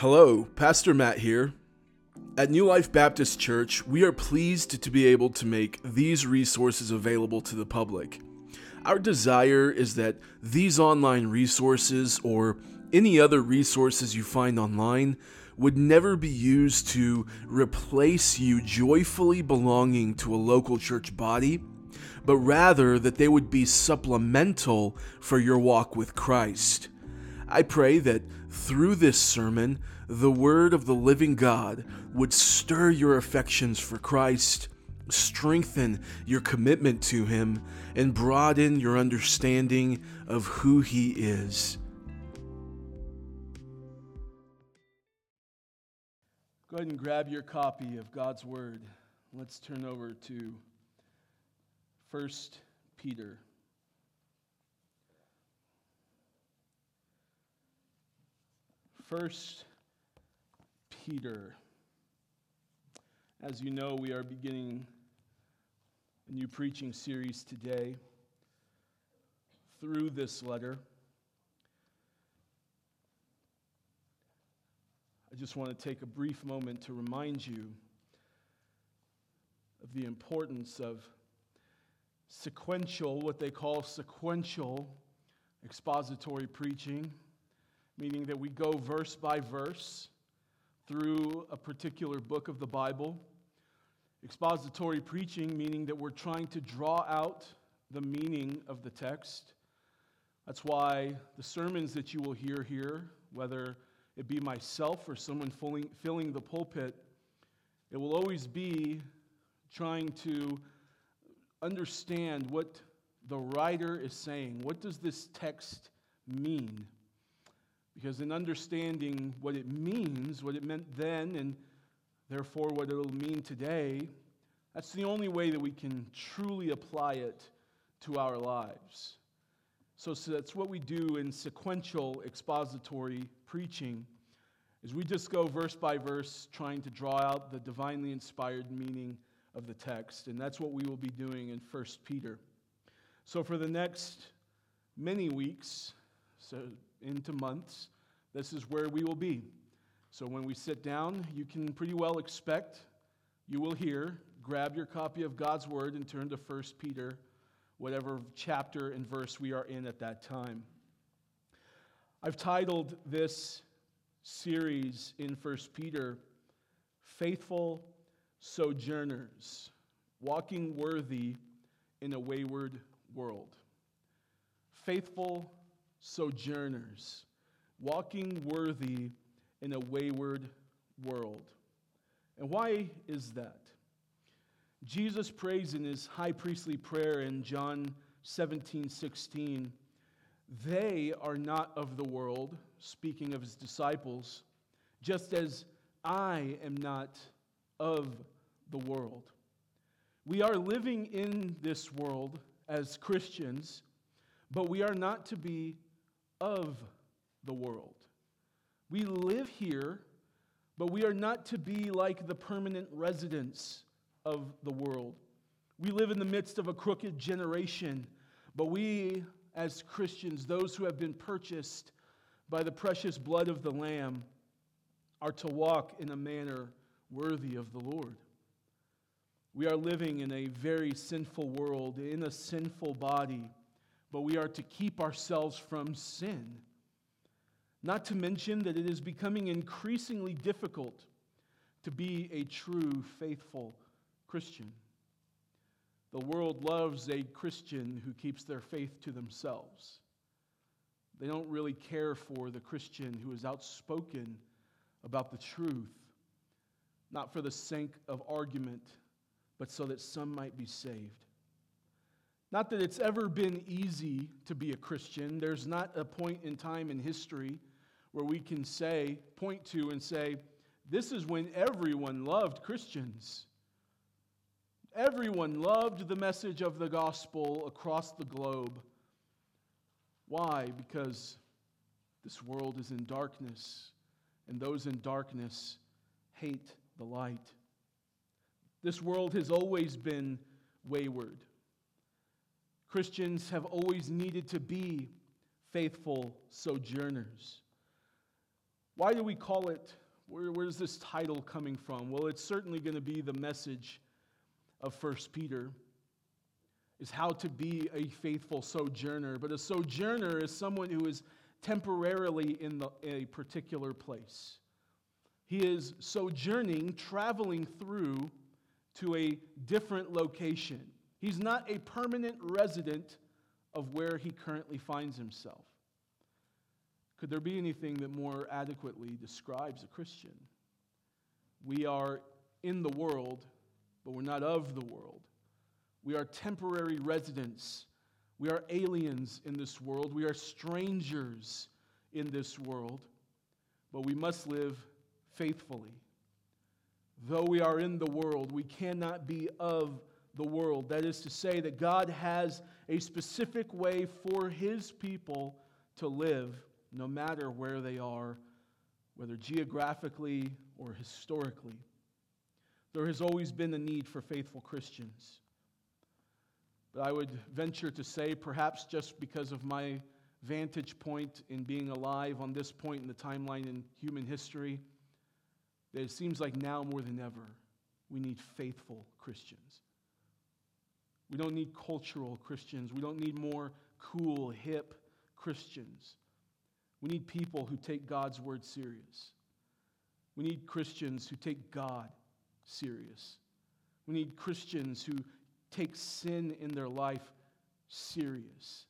Hello, Pastor Matt here. At New Life Baptist Church, we are pleased to be able to make these resources available to the public. Our desire is that these online resources or any other resources you find online would never be used to replace you joyfully belonging to a local church body, but rather that they would be supplemental for your walk with Christ. I pray that through this sermon, the word of the living God would stir your affections for Christ, strengthen your commitment to Him, and broaden your understanding of who He is. Go ahead and grab your copy of God's Word. Let's turn over to 1 Peter. First Peter. As you know, we are beginning a new preaching series today through this letter. I just want to take a brief moment to remind you of the importance of sequential, what they call sequential expository preaching meaning that we go verse by verse through a particular book of the Bible. Expository preaching, meaning that we're trying to draw out the meaning of the text. That's why the sermons that you will hear here, whether it be myself or someone filling, the pulpit, it will always be trying to understand what the writer is saying. What does this text mean? Because in understanding what it means, what it meant then, and therefore what it'll mean today, that's the only way that we can truly apply it to our lives. So, so that's what we do in sequential expository preaching is we just go verse by verse trying to draw out the divinely inspired meaning of the text and that's what we will be doing in 1 peter so for the next many weeks so into months, this is where we will be. So when we sit down, you can pretty well expect, you will hear, grab your copy of God's Word and turn to 1 Peter, whatever chapter and verse we are in at that time. I've titled this series in 1 Peter, Faithful Sojourners, Walking Worthy in a Wayward World. Faithful sojourners, walking worthy in a wayward world. And why is that? Jesus prays in his high priestly prayer in John 17 16, they are not of the world, speaking of his disciples, just as I am not of the world. We are living in this world as Christians, but we are not to be of the world. We live here, but we are not to be like the permanent residents of the world. We live in the midst of a crooked generation, but we, as Christians, those who have been purchased by the precious blood of the Lamb, are to walk in a manner worthy of the Lord. We are living in a very sinful world, in a sinful body but we are to keep ourselves from sin. Not to mention that it is becoming increasingly difficult to be a true, faithful Christian. The world loves a Christian who keeps their faith to themselves. They don't really care for the Christian who is outspoken about the truth, not for the sake of argument, but so that some might be saved. Not that it's ever been easy to be a Christian. There's not a point in time in history where we can say, point to and say, this is when everyone loved Christians. Everyone loved the message of the gospel across the globe. Why? Because this world is in darkness, and those in darkness hate the light. This world has always been wayward. Christians have always needed to be faithful sojourners. Why do we call it? Where, where's this title coming from? Well, it's certainly going to be the message of First Peter is how to be a faithful sojourner. But a sojourner is someone who is temporarily in the, a particular place. He is sojourning, traveling through to a different location. He's not a permanent resident of where he currently finds himself. Could there be anything that more adequately describes a Christian? We are in the world, but we're not of the world. We are temporary residents. We are aliens in this world. We are strangers in this world, but we must live faithfully. Though we are in the world, we cannot be of the world. That is to say, that God has a specific way for his people to live, no matter where they are, whether geographically or historically. There has always been a need for faithful Christians. But I would venture to say, perhaps just because of my vantage point in being alive on this point in the timeline in human history, that it seems like now more than ever, we need faithful Christians. We don't need cultural Christians. We don't need more cool, hip Christians. We need people who take God's word serious. We need Christians who take God serious. We need Christians who take sin in their life serious.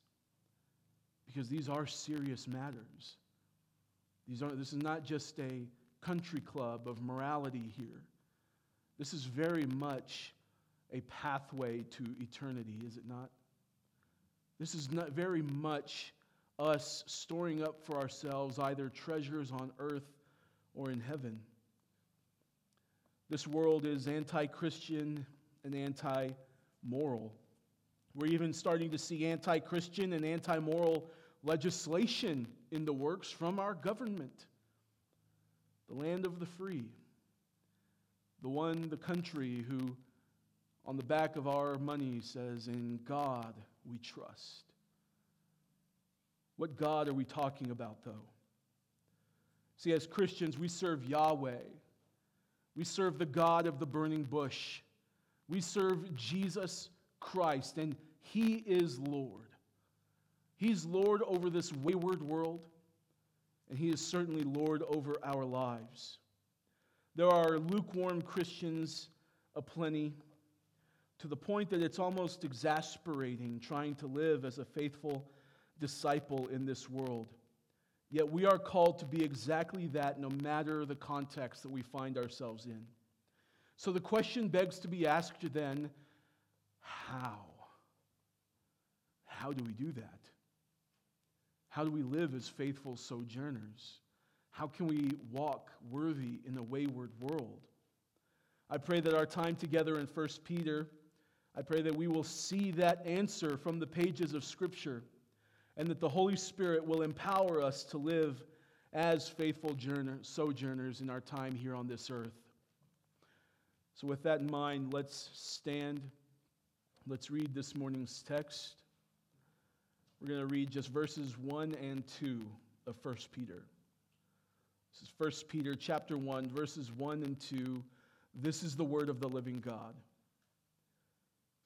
Because these are serious matters. These are, this is not just a country club of morality here. This is very much a pathway to eternity, is it not? This is not very much us storing up for ourselves either treasures on earth or in heaven. This world is anti Christian and anti moral. We're even starting to see anti Christian and anti moral legislation in the works from our government. The land of the free, the one, the country who, on the back of our money, says, In God we trust. What God are we talking about, though? See, as Christians, we serve Yahweh. We serve the God of the burning bush. We serve Jesus Christ, and He is Lord. He's Lord over this wayward world, and He is certainly Lord over our lives. There are lukewarm Christians aplenty to the point that it's almost exasperating trying to live as a faithful disciple in this world. Yet we are called to be exactly that no matter the context that we find ourselves in. So the question begs to be asked then how? How do we do that? How do we live as faithful sojourners? How can we walk worthy in a wayward world? I pray that our time together in 1 Peter, I pray that we will see that answer from the pages of Scripture and that the Holy Spirit will empower us to live as faithful sojourners in our time here on this earth. So, with that in mind, let's stand. Let's read this morning's text. We're going to read just verses 1 and 2 of 1 Peter. This is 1 Peter chapter 1, verses 1 and 2. This is the word of the living God.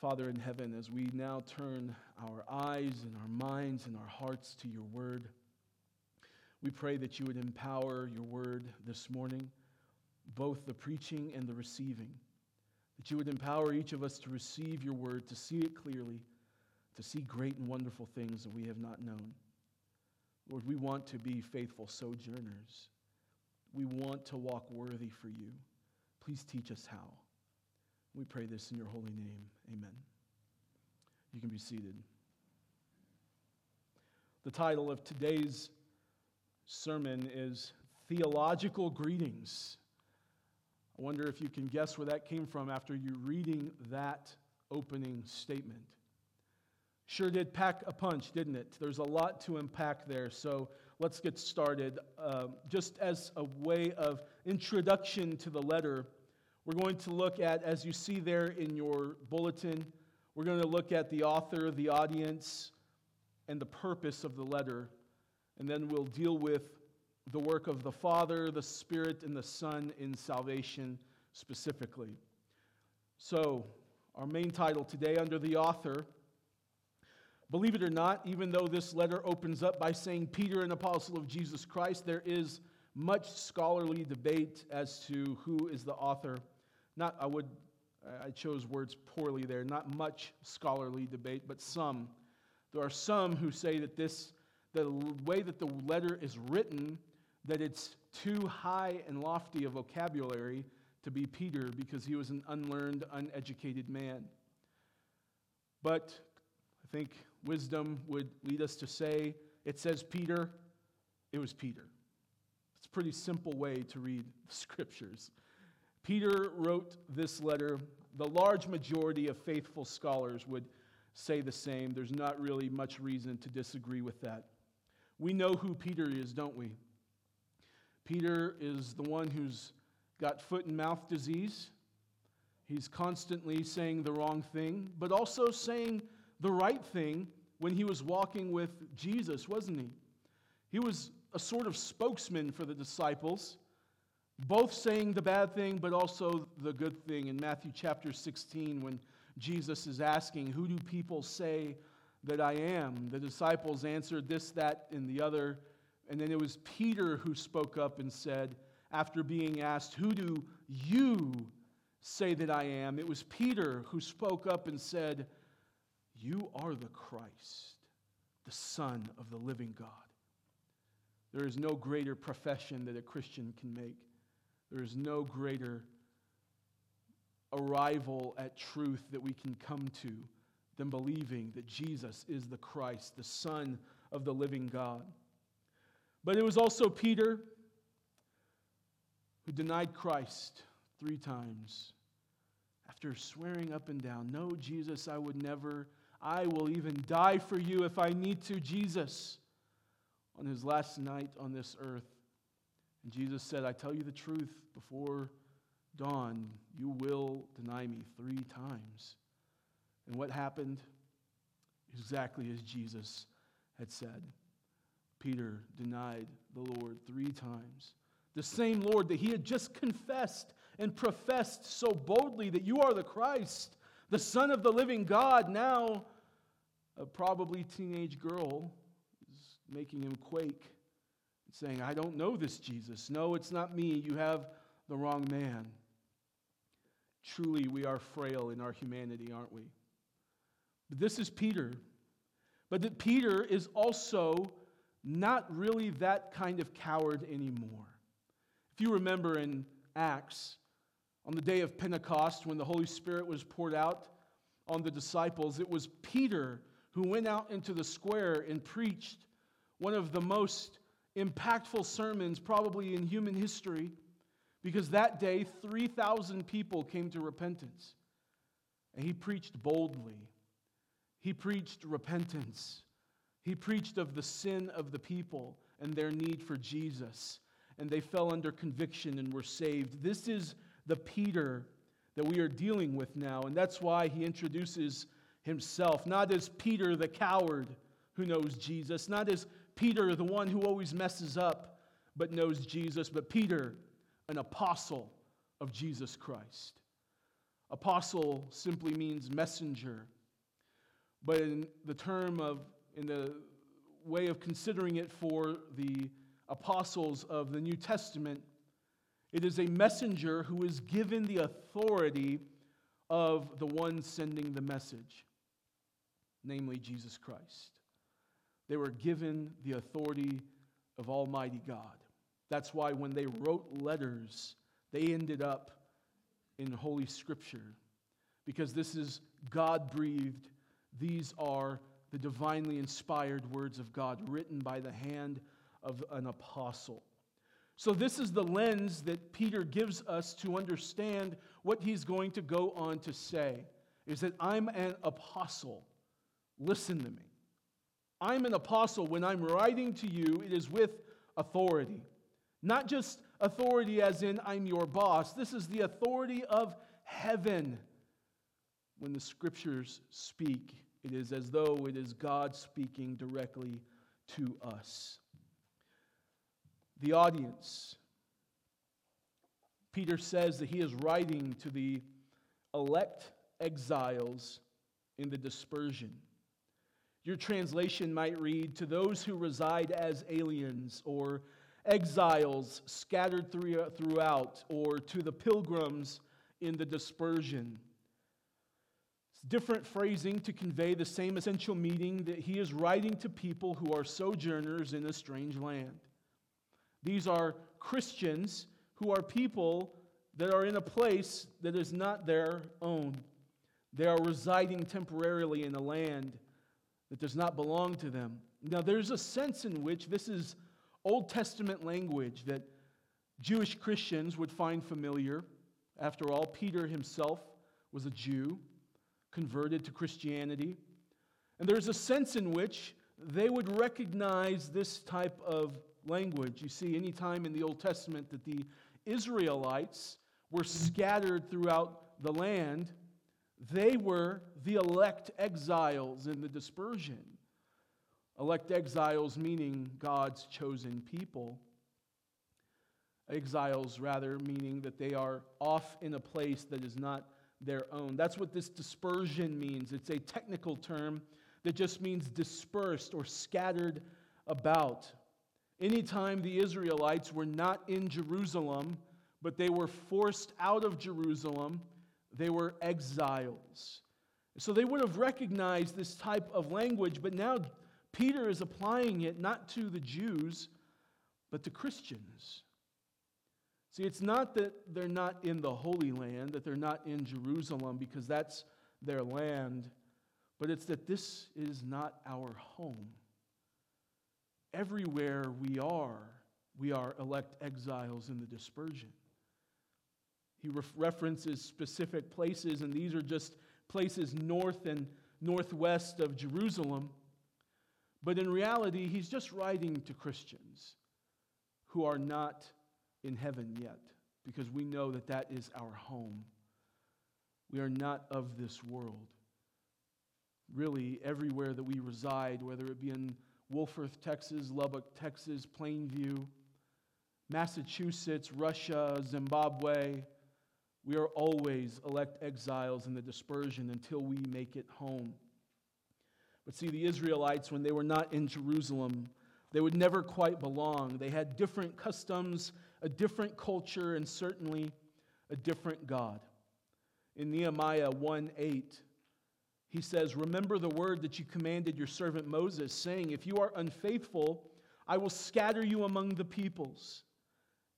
Father in heaven, as we now turn our eyes and our minds and our hearts to your word, we pray that you would empower your word this morning both the preaching and the receiving. That you would empower each of us to receive your word, to see it clearly, to see great and wonderful things that we have not known. Lord, we want to be faithful sojourners. We want to walk worthy for you. Please teach us how. We pray this in your holy name. Amen. You can be seated. The title of today's sermon is theological greetings. I wonder if you can guess where that came from after you reading that opening statement. Sure did pack a punch, didn't it? There's a lot to unpack there, so let's get started. Uh, just as a way of introduction to the letter, we're going to look at, as you see there in your bulletin, we're going to look at the author, the audience, and the purpose of the letter. And then we'll deal with the work of the Father, the Spirit, and the Son in salvation specifically. So, our main title today under the author. Believe it or not, even though this letter opens up by saying Peter, an apostle of Jesus Christ, there is much scholarly debate as to who is the author. Not, I would, I chose words poorly there, not much scholarly debate, but some. There are some who say that this, the way that the letter is written, that it's too high and lofty a vocabulary to be Peter because he was an unlearned, uneducated man. But I think wisdom would lead us to say it says Peter, it was Peter. A pretty simple way to read the scriptures. Peter wrote this letter. The large majority of faithful scholars would say the same. There's not really much reason to disagree with that. We know who Peter is, don't we? Peter is the one who's got foot and mouth disease. He's constantly saying the wrong thing, but also saying the right thing when he was walking with Jesus, wasn't he? He was a sort of spokesman for the disciples, both saying the bad thing, but also the good thing. In Matthew chapter 16, when Jesus is asking, Who do people say that I am? The disciples answered this, that, and the other. And then it was Peter who spoke up and said, after being asked, Who do you say that I am? It was Peter who spoke up and said, You are the Christ, the Son of the living God. There is no greater profession that a Christian can make. There is no greater arrival at truth that we can come to than believing that Jesus is the Christ, the Son of the living God. But it was also Peter who denied Christ three times after swearing up and down, No, Jesus, I would never, I will even die for you if I need to, Jesus, on his last night on this earth. And Jesus said, I tell you the truth, before dawn, you will deny me three times. And what happened? Exactly as Jesus had said. Peter denied the Lord three times. The same Lord that he had just confessed and professed so boldly that you are the Christ, the Son of the living God. Now, a probably teenage girl making him quake, saying, I don't know this Jesus. No, it's not me. You have the wrong man. Truly, we are frail in our humanity, aren't we? But this is Peter. But that Peter is also not really that kind of coward anymore. If you remember in Acts, on the day of Pentecost, when the Holy Spirit was poured out on the disciples, it was Peter who went out into the square and preached one of the most impactful sermons probably in human history because that day 3,000 people came to repentance. And he preached boldly. He preached repentance. He preached of the sin of the people and their need for Jesus. And they fell under conviction and were saved. This is the Peter that we are dealing with now. And that's why he introduces himself, not as Peter the coward who knows Jesus, not as Peter the one who always messes up but knows Jesus, but Peter, an apostle of Jesus Christ. Apostle simply means messenger. But in the term of in the way of considering it for the apostles of the New Testament, it is a messenger who is given the authority of the one sending the message, namely Jesus Christ. They were given the authority of Almighty God. That's why when they wrote letters, they ended up in Holy Scripture, because this is God breathed. These are the divinely inspired words of God written by the hand of an apostle. So, this is the lens that Peter gives us to understand what he's going to go on to say is that I'm an apostle. Listen to me. I'm an apostle. When I'm writing to you, it is with authority. Not just authority as in I'm your boss, this is the authority of heaven. When the scriptures speak, it is as though it is God speaking directly to us. The audience. Peter says that he is writing to the elect exiles in the dispersion. Your translation might read, To those who reside as aliens or exiles scattered throughout, or to the pilgrims in the dispersion. It's different phrasing to convey the same essential meaning that he is writing to people who are sojourners in a strange land. These are Christians who are people that are in a place that is not their own. They are residing temporarily in a land that does not belong to them. Now, there's a sense in which this is Old Testament language that Jewish Christians would find familiar. After all, Peter himself was a Jew, converted to Christianity. And there's a sense in which they would recognize this type of language. You see, any time in the Old Testament that the Israelites were scattered throughout the land, they were the elect exiles in the dispersion. Elect exiles meaning God's chosen people. Exiles, rather, meaning that they are off in a place that is not their own. That's what this dispersion means. It's a technical term that just means dispersed or scattered about. Anytime the Israelites were not in Jerusalem, but they were forced out of Jerusalem, they were exiles. So they would have recognized this type of language, but now Peter is applying it not to the Jews, but to Christians. See, it's not that they're not in the Holy Land, that they're not in Jerusalem because that's their land, but it's that this is not our home. Everywhere we are, we are elect exiles in the dispersion. He references specific places, and these are just places north and northwest of Jerusalem. But in reality, he's just writing to Christians who are not in heaven yet, because we know that that is our home. We are not of this world. Really, everywhere that we reside, whether it be in Wolfforth, Texas, Lubbock, Texas, Plainview, Massachusetts, Russia, Zimbabwe, we are always elect exiles in the dispersion until we make it home. But see, the Israelites, when they were not in Jerusalem, they would never quite belong. They had different customs, a different culture, and certainly a different God. In Nehemiah 1 8, he says, Remember the word that you commanded your servant Moses, saying, If you are unfaithful, I will scatter you among the peoples.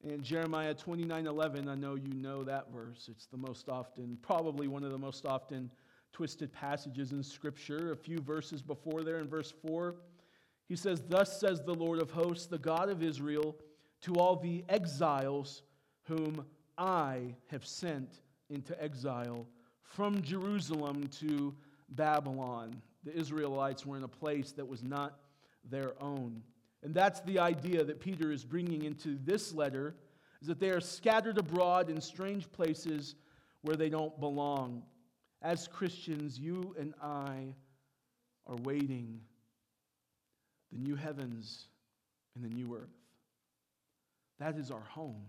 In Jeremiah 29 11, I know you know that verse. It's the most often, probably one of the most often twisted passages in Scripture. A few verses before there, in verse 4, he says, Thus says the Lord of hosts, the God of Israel, to all the exiles whom I have sent into exile from Jerusalem to Babylon. The Israelites were in a place that was not their own. And that's the idea that Peter is bringing into this letter is that they are scattered abroad in strange places where they don't belong. As Christians, you and I are waiting the new heavens and the new earth. That is our home.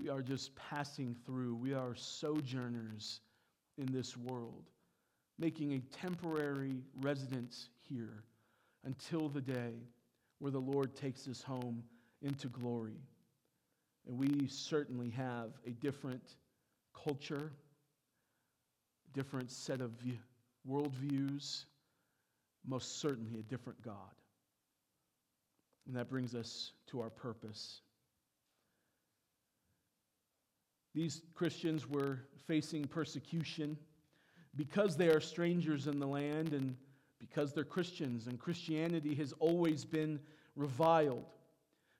We are just passing through. We are sojourners in this world, making a temporary residence here until the day where the Lord takes us home into glory. And we certainly have a different culture, different set of view, worldviews, most certainly a different God. And that brings us to our purpose. These Christians were facing persecution because they are strangers in the land and because they're Christians, and Christianity has always been reviled.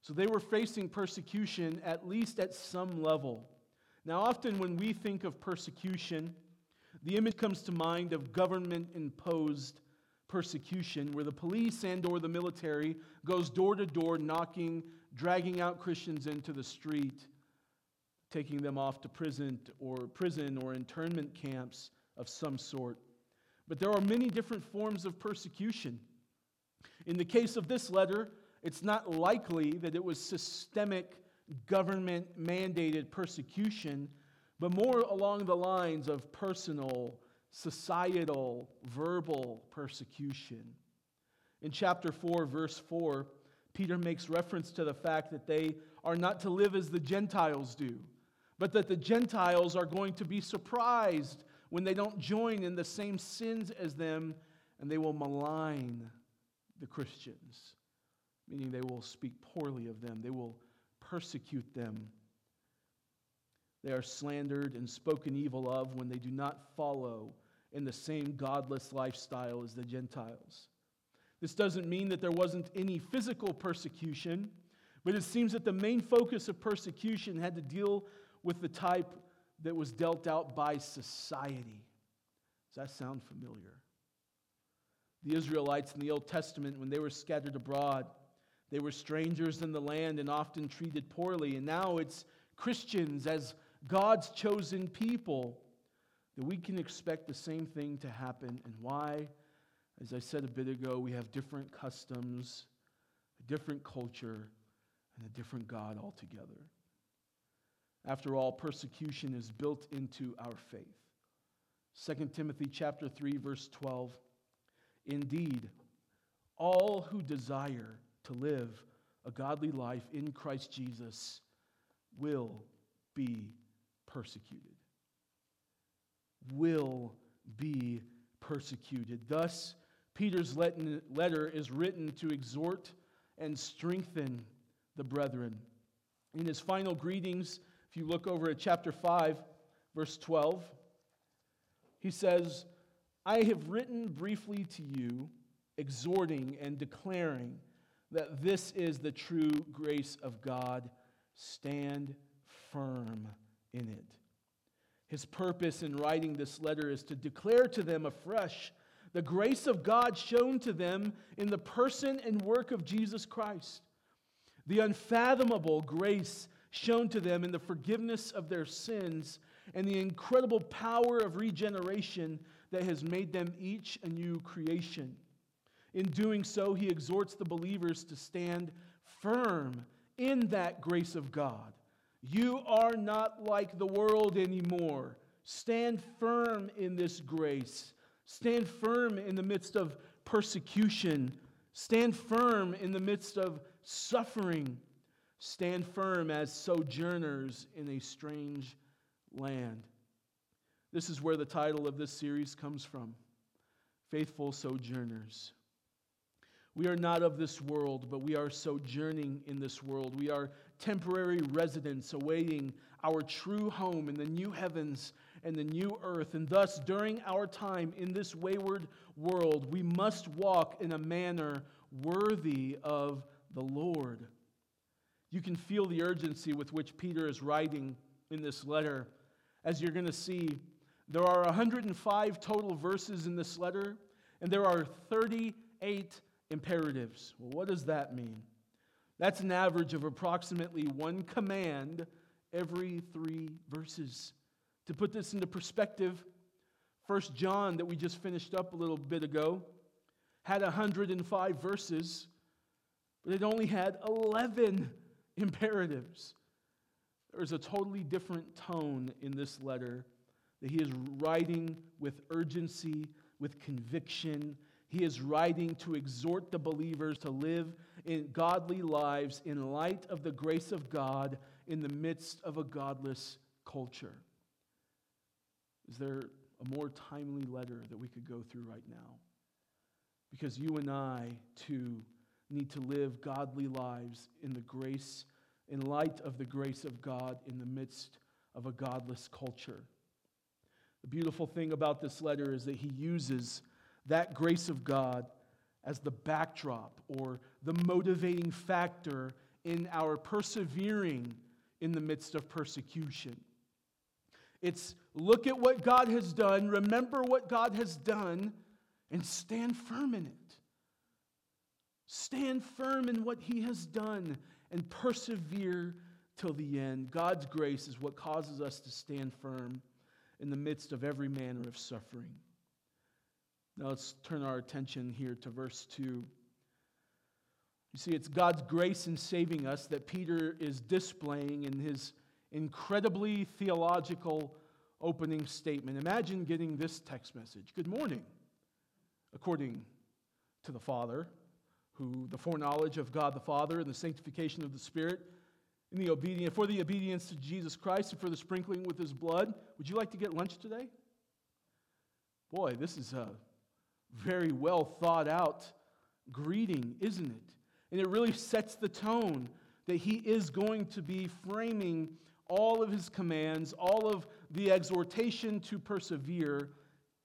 So they were facing persecution at least at some level. Now, often when we think of persecution, the image comes to mind of government imposed persecution where the police and or the military goes door to door knocking dragging out christians into the street taking them off to prison or prison or internment camps of some sort but there are many different forms of persecution in the case of this letter it's not likely that it was systemic government mandated persecution but more along the lines of personal societal, verbal persecution. In chapter 4, verse 4, Peter makes reference to the fact that they are not to live as the Gentiles do, but that the Gentiles are going to be surprised when they don't join in the same sins as them, and they will malign the Christians, meaning they will speak poorly of them, they will persecute them. They are slandered and spoken evil of when they do not follow in the same godless lifestyle as the Gentiles. This doesn't mean that there wasn't any physical persecution, but it seems that the main focus of persecution had to deal with the type that was dealt out by society. Does that sound familiar? The Israelites in the Old Testament, when they were scattered abroad, they were strangers in the land and often treated poorly. And now it's Christians as God's chosen people that we can expect the same thing to happen. And why? As I said a bit ago, we have different customs, a different culture, and a different God altogether. After all, persecution is built into our faith. 2 Timothy chapter 3 verse 12 Indeed all who desire to live a godly life in Christ Jesus will be persecuted will be persecuted. Thus, Peter's letter is written to exhort and strengthen the brethren. In his final greetings, you look over at chapter 5, verse 12, he says, I have written briefly to you, exhorting and declaring that this is the true grace of God. Stand firm in it. His purpose in writing this letter is to declare to them afresh the grace of God shown to them in the person and work of Jesus Christ, the unfathomable grace shown to them in the forgiveness of their sins, and the incredible power of regeneration that has made them each a new creation. In doing so, he exhorts the believers to stand firm in that grace of God you are not like the world anymore. Stand firm in this grace. Stand firm in the midst of persecution. Stand firm in the midst of suffering. Stand firm as sojourners in a strange land. This is where the title of this series comes from Faithful Sojourners. We are not of this world, but we are sojourning in this world. We are temporary residents awaiting our true home in the new heavens and the new earth. And thus, during our time in this wayward world, we must walk in a manner worthy of the Lord. You can feel the urgency with which Peter is writing in this letter. As you're going to see, there are 105 total verses in this letter, and there are 38 imperatives. Well, what does that mean? That's an average of approximately one command every three verses. To put this into perspective, First John, that we just finished up a little bit ago, had 105 verses, but it only had 11 imperatives. There's a totally different tone in this letter that he is writing with urgency, with conviction, he is writing to exhort the believers to live in godly lives in light of the grace of God in the midst of a godless culture. Is there a more timely letter that we could go through right now? Because you and I, too, need to live godly lives in the grace, in light of the grace of God in the midst of a godless culture. The beautiful thing about this letter is that he uses that grace of God as the backdrop or the motivating factor in our persevering in the midst of persecution. It's look at what God has done, remember what God has done, and stand firm in it. Stand firm in what He has done and persevere till the end. God's grace is what causes us to stand firm in the midst of every manner of suffering. Now let's turn our attention here to verse 2. You see, it's God's grace in saving us that Peter is displaying in his incredibly theological opening statement. Imagine getting this text message Good morning, according to the Father, who the foreknowledge of God the Father and the sanctification of the Spirit, in the obedience, for the obedience to Jesus Christ and for the sprinkling with his blood. Would you like to get lunch today? Boy, this is a very well thought out greeting, isn't it? And it really sets the tone that he is going to be framing all of his commands, all of the exhortation to persevere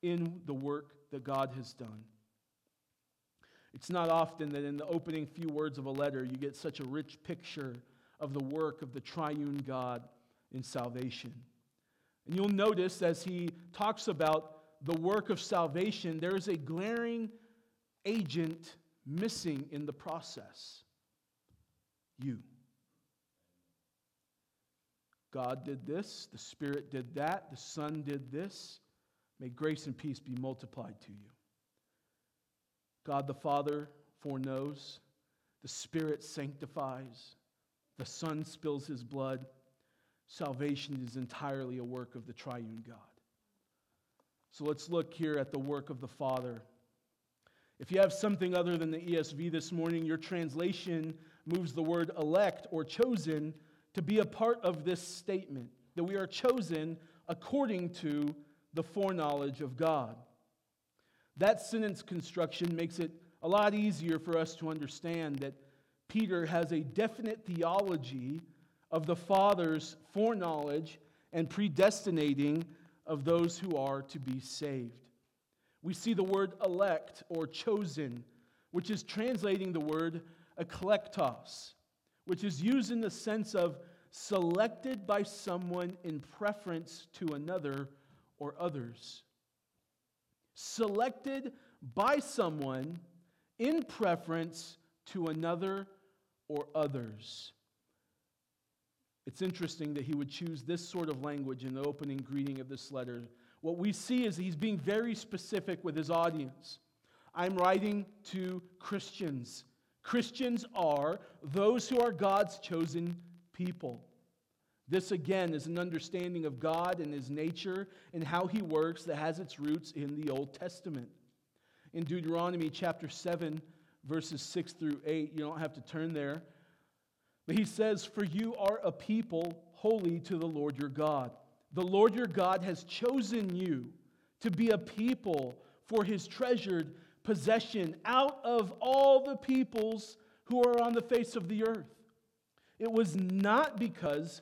in the work that God has done. It's not often that in the opening few words of a letter you get such a rich picture of the work of the triune God in salvation. And you'll notice as he talks about the work of salvation, there is a glaring agent missing in the process you. God did this, the Spirit did that, the Son did this. May grace and peace be multiplied to you. God the Father foreknows, the Spirit sanctifies, the Son spills his blood. Salvation is entirely a work of the triune God. So let's look here at the work of the Father. If you have something other than the ESV this morning, your translation moves the word elect or chosen to be a part of this statement that we are chosen according to the foreknowledge of God. That sentence construction makes it a lot easier for us to understand that Peter has a definite theology of the Father's foreknowledge and predestinating of those who are to be saved. We see the word elect or chosen, which is translating the word eklektos, which is used in the sense of selected by someone in preference to another or others. Selected by someone in preference to another or others. It's interesting that he would choose this sort of language in the opening greeting of this letter. What we see is he's being very specific with his audience. I'm writing to Christians. Christians are those who are God's chosen people. This, again, is an understanding of God and his nature and how he works that has its roots in the Old Testament. In Deuteronomy chapter 7, verses 6 through 8, you don't have to turn there. But he says, For you are a people holy to the Lord your God. The Lord your God has chosen you to be a people for his treasured possession out of all the peoples who are on the face of the earth. It was not because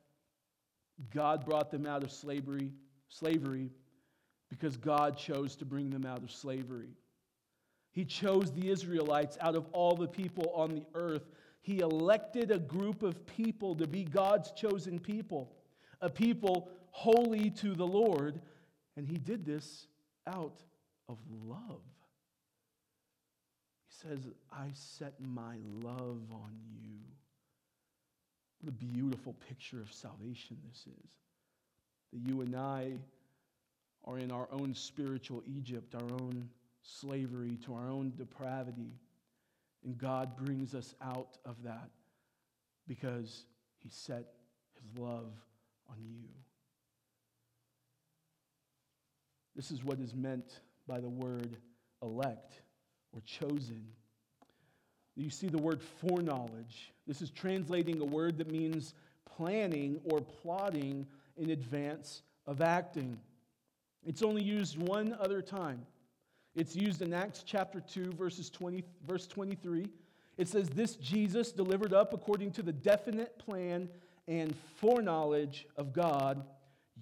God brought them out of slavery, slavery because God chose to bring them out of slavery. He chose the Israelites out of all the people on the earth he elected a group of people to be God's chosen people, a people holy to the Lord, and he did this out of love. He says, I set my love on you. What a beautiful picture of salvation this is. That you and I are in our own spiritual Egypt, our own slavery to our own depravity and God brings us out of that because he set his love on you. This is what is meant by the word elect or chosen. You see the word foreknowledge. This is translating a word that means planning or plotting in advance of acting. It's only used one other time. It's used in Acts chapter 2, verses 20, verse 23. It says, This Jesus delivered up according to the definite plan and foreknowledge of God,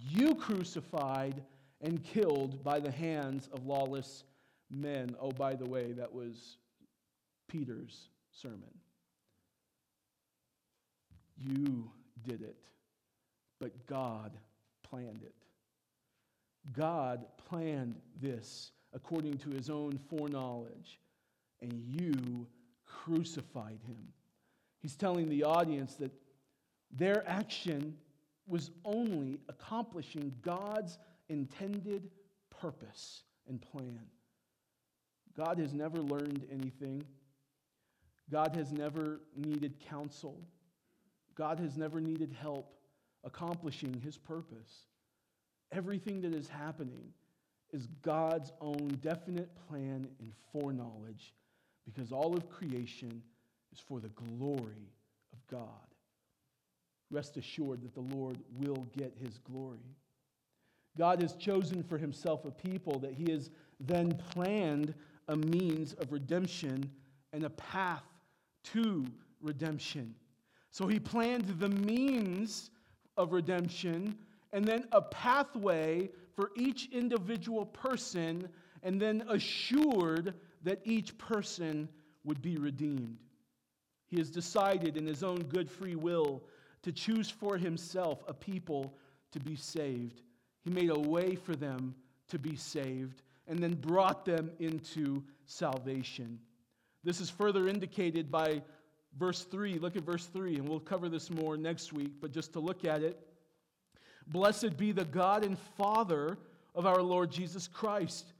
you crucified and killed by the hands of lawless men. Oh, by the way, that was Peter's sermon. You did it, but God planned it. God planned this according to his own foreknowledge, and you crucified him. He's telling the audience that their action was only accomplishing God's intended purpose and plan. God has never learned anything. God has never needed counsel. God has never needed help accomplishing his purpose. Everything that is happening is God's own definite plan and foreknowledge because all of creation is for the glory of God. Rest assured that the Lord will get his glory. God has chosen for himself a people that he has then planned a means of redemption and a path to redemption. So he planned the means of redemption and then a pathway for each individual person, and then assured that each person would be redeemed. He has decided in his own good free will to choose for himself a people to be saved. He made a way for them to be saved and then brought them into salvation. This is further indicated by verse 3. Look at verse 3, and we'll cover this more next week, but just to look at it. Blessed be the God and Father of our Lord Jesus Christ.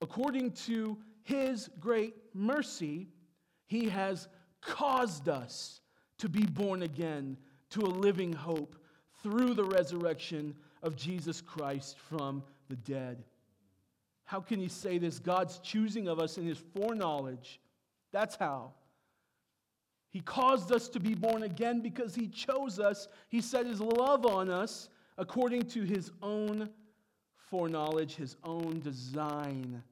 According to his great mercy, he has caused us to be born again to a living hope through the resurrection of Jesus Christ from the dead. How can he say this? God's choosing of us in his foreknowledge. That's how. He caused us to be born again because he chose us. He set his love on us according to his own foreknowledge, his own design,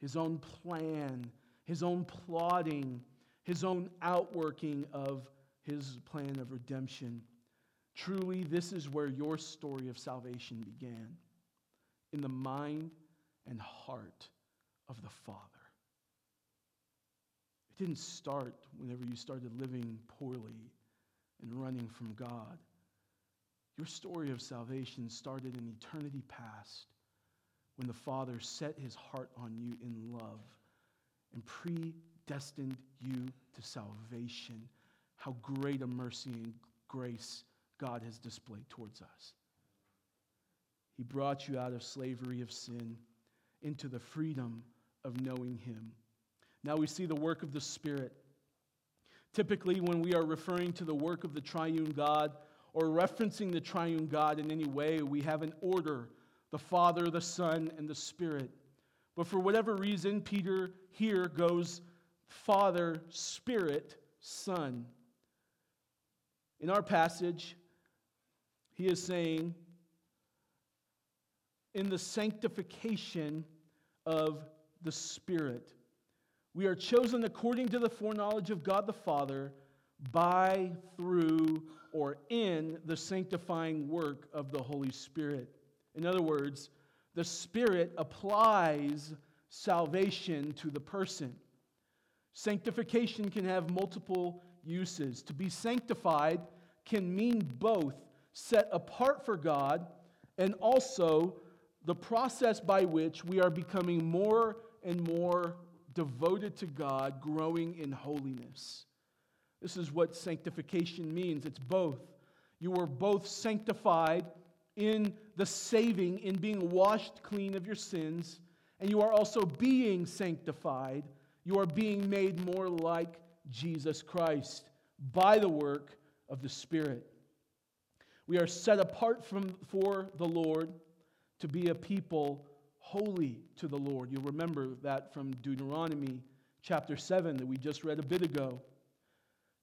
his own plan, his own plotting, his own outworking of his plan of redemption. Truly, this is where your story of salvation began in the mind and heart of the Father. It didn't start whenever you started living poorly and running from God. Your story of salvation started in eternity past when the Father set his heart on you in love and predestined you to salvation. How great a mercy and grace God has displayed towards us. He brought you out of slavery of sin into the freedom of knowing Him. Now we see the work of the Spirit. Typically, when we are referring to the work of the triune God, or referencing the triune God in any way, we have an order the Father, the Son, and the Spirit. But for whatever reason, Peter here goes Father, Spirit, Son. In our passage, he is saying, in the sanctification of the Spirit, we are chosen according to the foreknowledge of God the Father by, through, or in the sanctifying work of the Holy Spirit. In other words, the Spirit applies salvation to the person. Sanctification can have multiple uses. To be sanctified can mean both set apart for God and also the process by which we are becoming more and more devoted to God, growing in holiness. This is what sanctification means it's both. You are both sanctified in the saving, in being washed clean of your sins, and you are also being sanctified. You are being made more like Jesus Christ by the work of the Spirit. We are set apart from, for the Lord to be a people holy to the Lord. You'll remember that from Deuteronomy chapter 7 that we just read a bit ago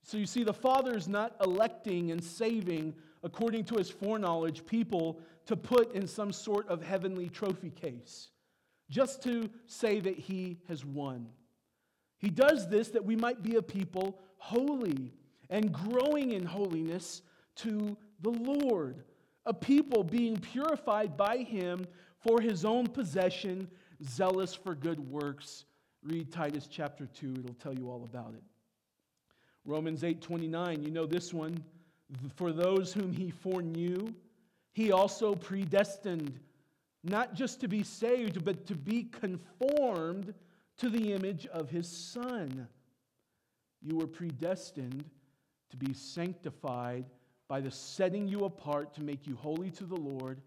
So you see, the Father is not electing and saving according to his foreknowledge people to put in some sort of heavenly trophy case, just to say that he has won. He does this that we might be a people holy and growing in holiness to the Lord, a people being purified by him for his own possession, zealous for good works. Read Titus chapter 2, it'll tell you all about it. Romans 8:29, you know this one, for those whom he foreknew, he also predestined not just to be saved, but to be conformed to the image of his son. You were predestined to be sanctified by the setting you apart to make you holy to the Lord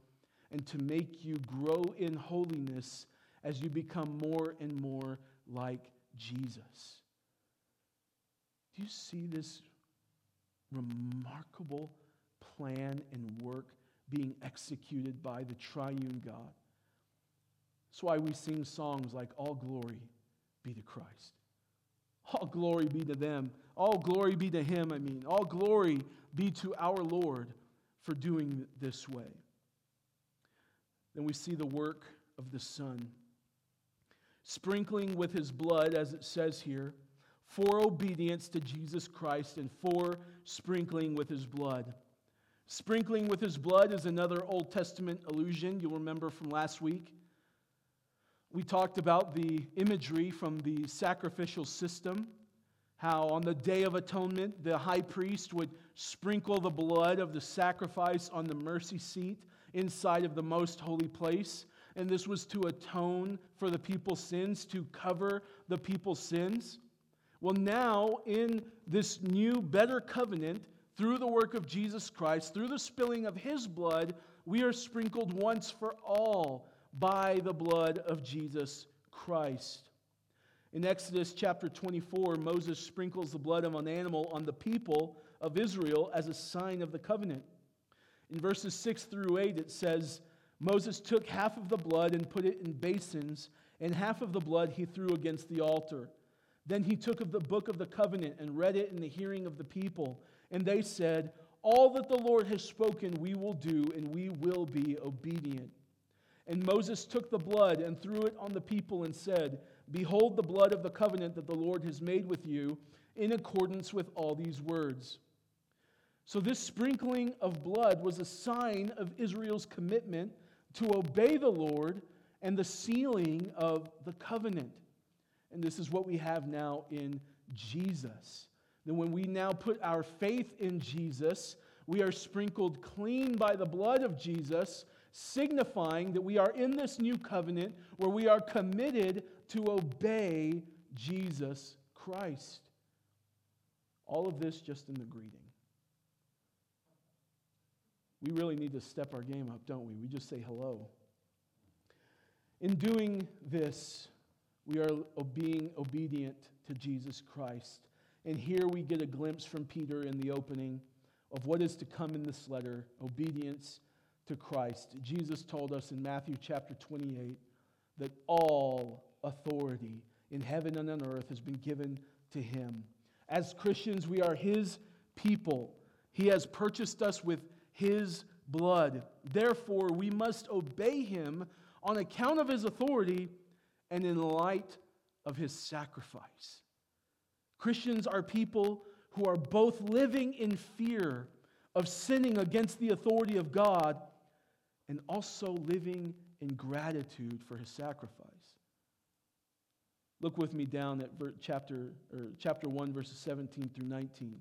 and to make you grow in holiness as you become more and more like Jesus. Do you see this remarkable plan and work being executed by the triune God? That's why we sing songs like All Glory be to Christ. All glory be to them. All glory be to him, I mean. All glory be to our Lord for doing this way. Then we see the work of the Son. Sprinkling with his blood, as it says here, for obedience to Jesus Christ and for sprinkling with his blood. Sprinkling with his blood is another Old Testament allusion you'll remember from last week. We talked about the imagery from the sacrificial system, how on the Day of Atonement, the high priest would sprinkle the blood of the sacrifice on the mercy seat inside of the most holy place. And this was to atone for the people's sins, to cover the people's sins. Well, now in this new, better covenant, through the work of Jesus Christ, through the spilling of his blood, we are sprinkled once for all by the blood of Jesus Christ. In Exodus chapter 24, Moses sprinkles the blood of an animal on the people of Israel as a sign of the covenant. In verses 6 through 8, it says, Moses took half of the blood and put it in basins, and half of the blood he threw against the altar. Then he took of the book of the covenant and read it in the hearing of the people. And they said, All that the Lord has spoken we will do, and we will be obedient. And Moses took the blood and threw it on the people and said, Behold the blood of the covenant that the Lord has made with you, in accordance with all these words. So, this sprinkling of blood was a sign of Israel's commitment to obey the Lord and the sealing of the covenant. And this is what we have now in Jesus. Then, when we now put our faith in Jesus, we are sprinkled clean by the blood of Jesus, signifying that we are in this new covenant where we are committed to obey Jesus Christ. All of this just in the greeting. We really need to step our game up, don't we? We just say hello. In doing this, we are being obedient to Jesus Christ. And here we get a glimpse from Peter in the opening of what is to come in this letter obedience to Christ. Jesus told us in Matthew chapter 28 that all authority in heaven and on earth has been given to him. As Christians, we are his people. He has purchased us with his blood. Therefore, we must obey him on account of his authority and in light of his sacrifice. Christians are people who are both living in fear of sinning against the authority of God and also living in gratitude for his sacrifice. Look with me down at chapter, or chapter 1, verses 17 through 19.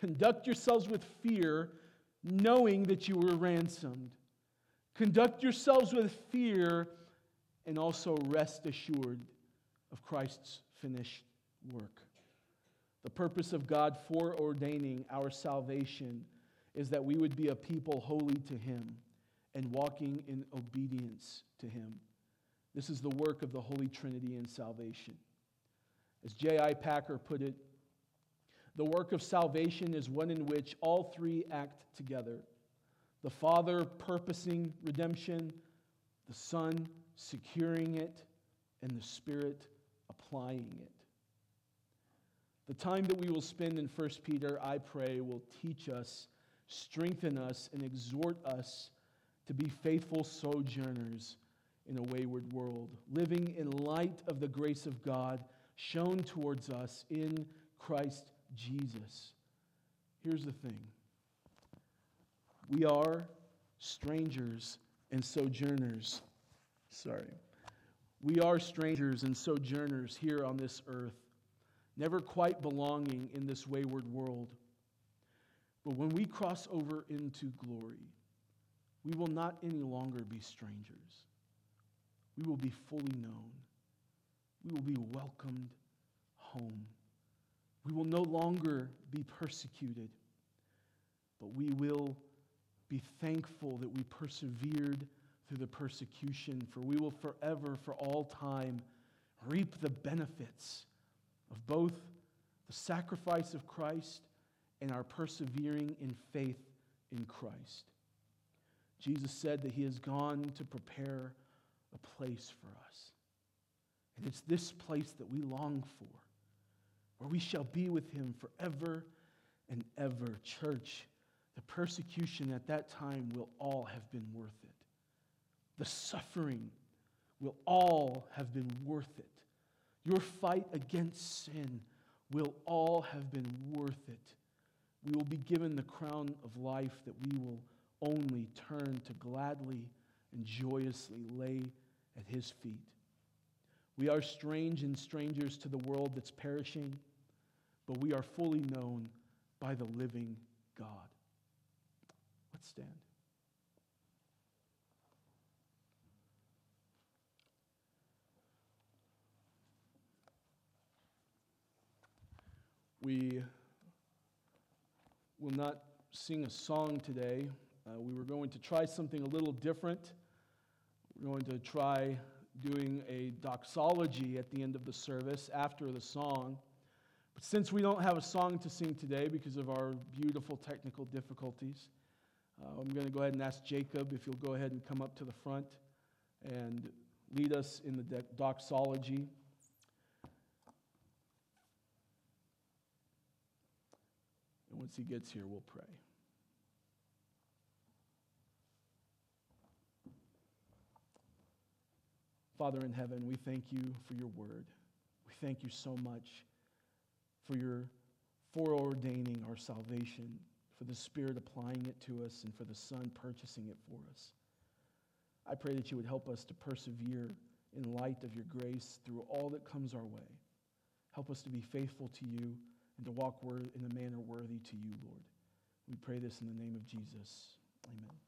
Conduct yourselves with fear, knowing that you were ransomed. Conduct yourselves with fear and also rest assured of Christ's finished work. The purpose of God foreordaining our salvation is that we would be a people holy to Him and walking in obedience to Him. This is the work of the Holy Trinity in salvation. As J.I. Packer put it, the work of salvation is one in which all three act together the Father purposing redemption, the Son securing it, and the Spirit applying it. The time that we will spend in 1 Peter, I pray, will teach us, strengthen us, and exhort us to be faithful sojourners in a wayward world, living in light of the grace of God shown towards us in Christ Jesus. Here's the thing we are strangers and sojourners. Sorry. We are strangers and sojourners here on this earth never quite belonging in this wayward world. But when we cross over into glory, we will not any longer be strangers. We will be fully known. We will be welcomed home. We will no longer be persecuted, but we will be thankful that we persevered through the persecution, for we will forever, for all time, reap the benefits of both the sacrifice of Christ and our persevering in faith in Christ. Jesus said that he has gone to prepare a place for us. And it's this place that we long for, where we shall be with him forever and ever. Church, the persecution at that time will all have been worth it. The suffering will all have been worth it. Your fight against sin will all have been worth it. We will be given the crown of life that we will only turn to gladly and joyously lay at his feet. We are strange and strangers to the world that's perishing, but we are fully known by the living God. Let's stand. We will not sing a song today. Uh, we were going to try something a little different. We're going to try doing a doxology at the end of the service after the song. Since we don't have a song to sing today because of our beautiful technical difficulties, uh, I'm going to go ahead and ask Jacob if you'll go ahead and come up to the front and lead us in the doxology. And once he gets here, we'll pray. Father in heaven, we thank you for your word. We thank you so much for your foreordaining our salvation, for the Spirit applying it to us, and for the Son purchasing it for us. I pray that you would help us to persevere in light of your grace through all that comes our way. Help us to be faithful to you and to walk in a manner worthy to you, Lord. We pray this in the name of Jesus. Amen.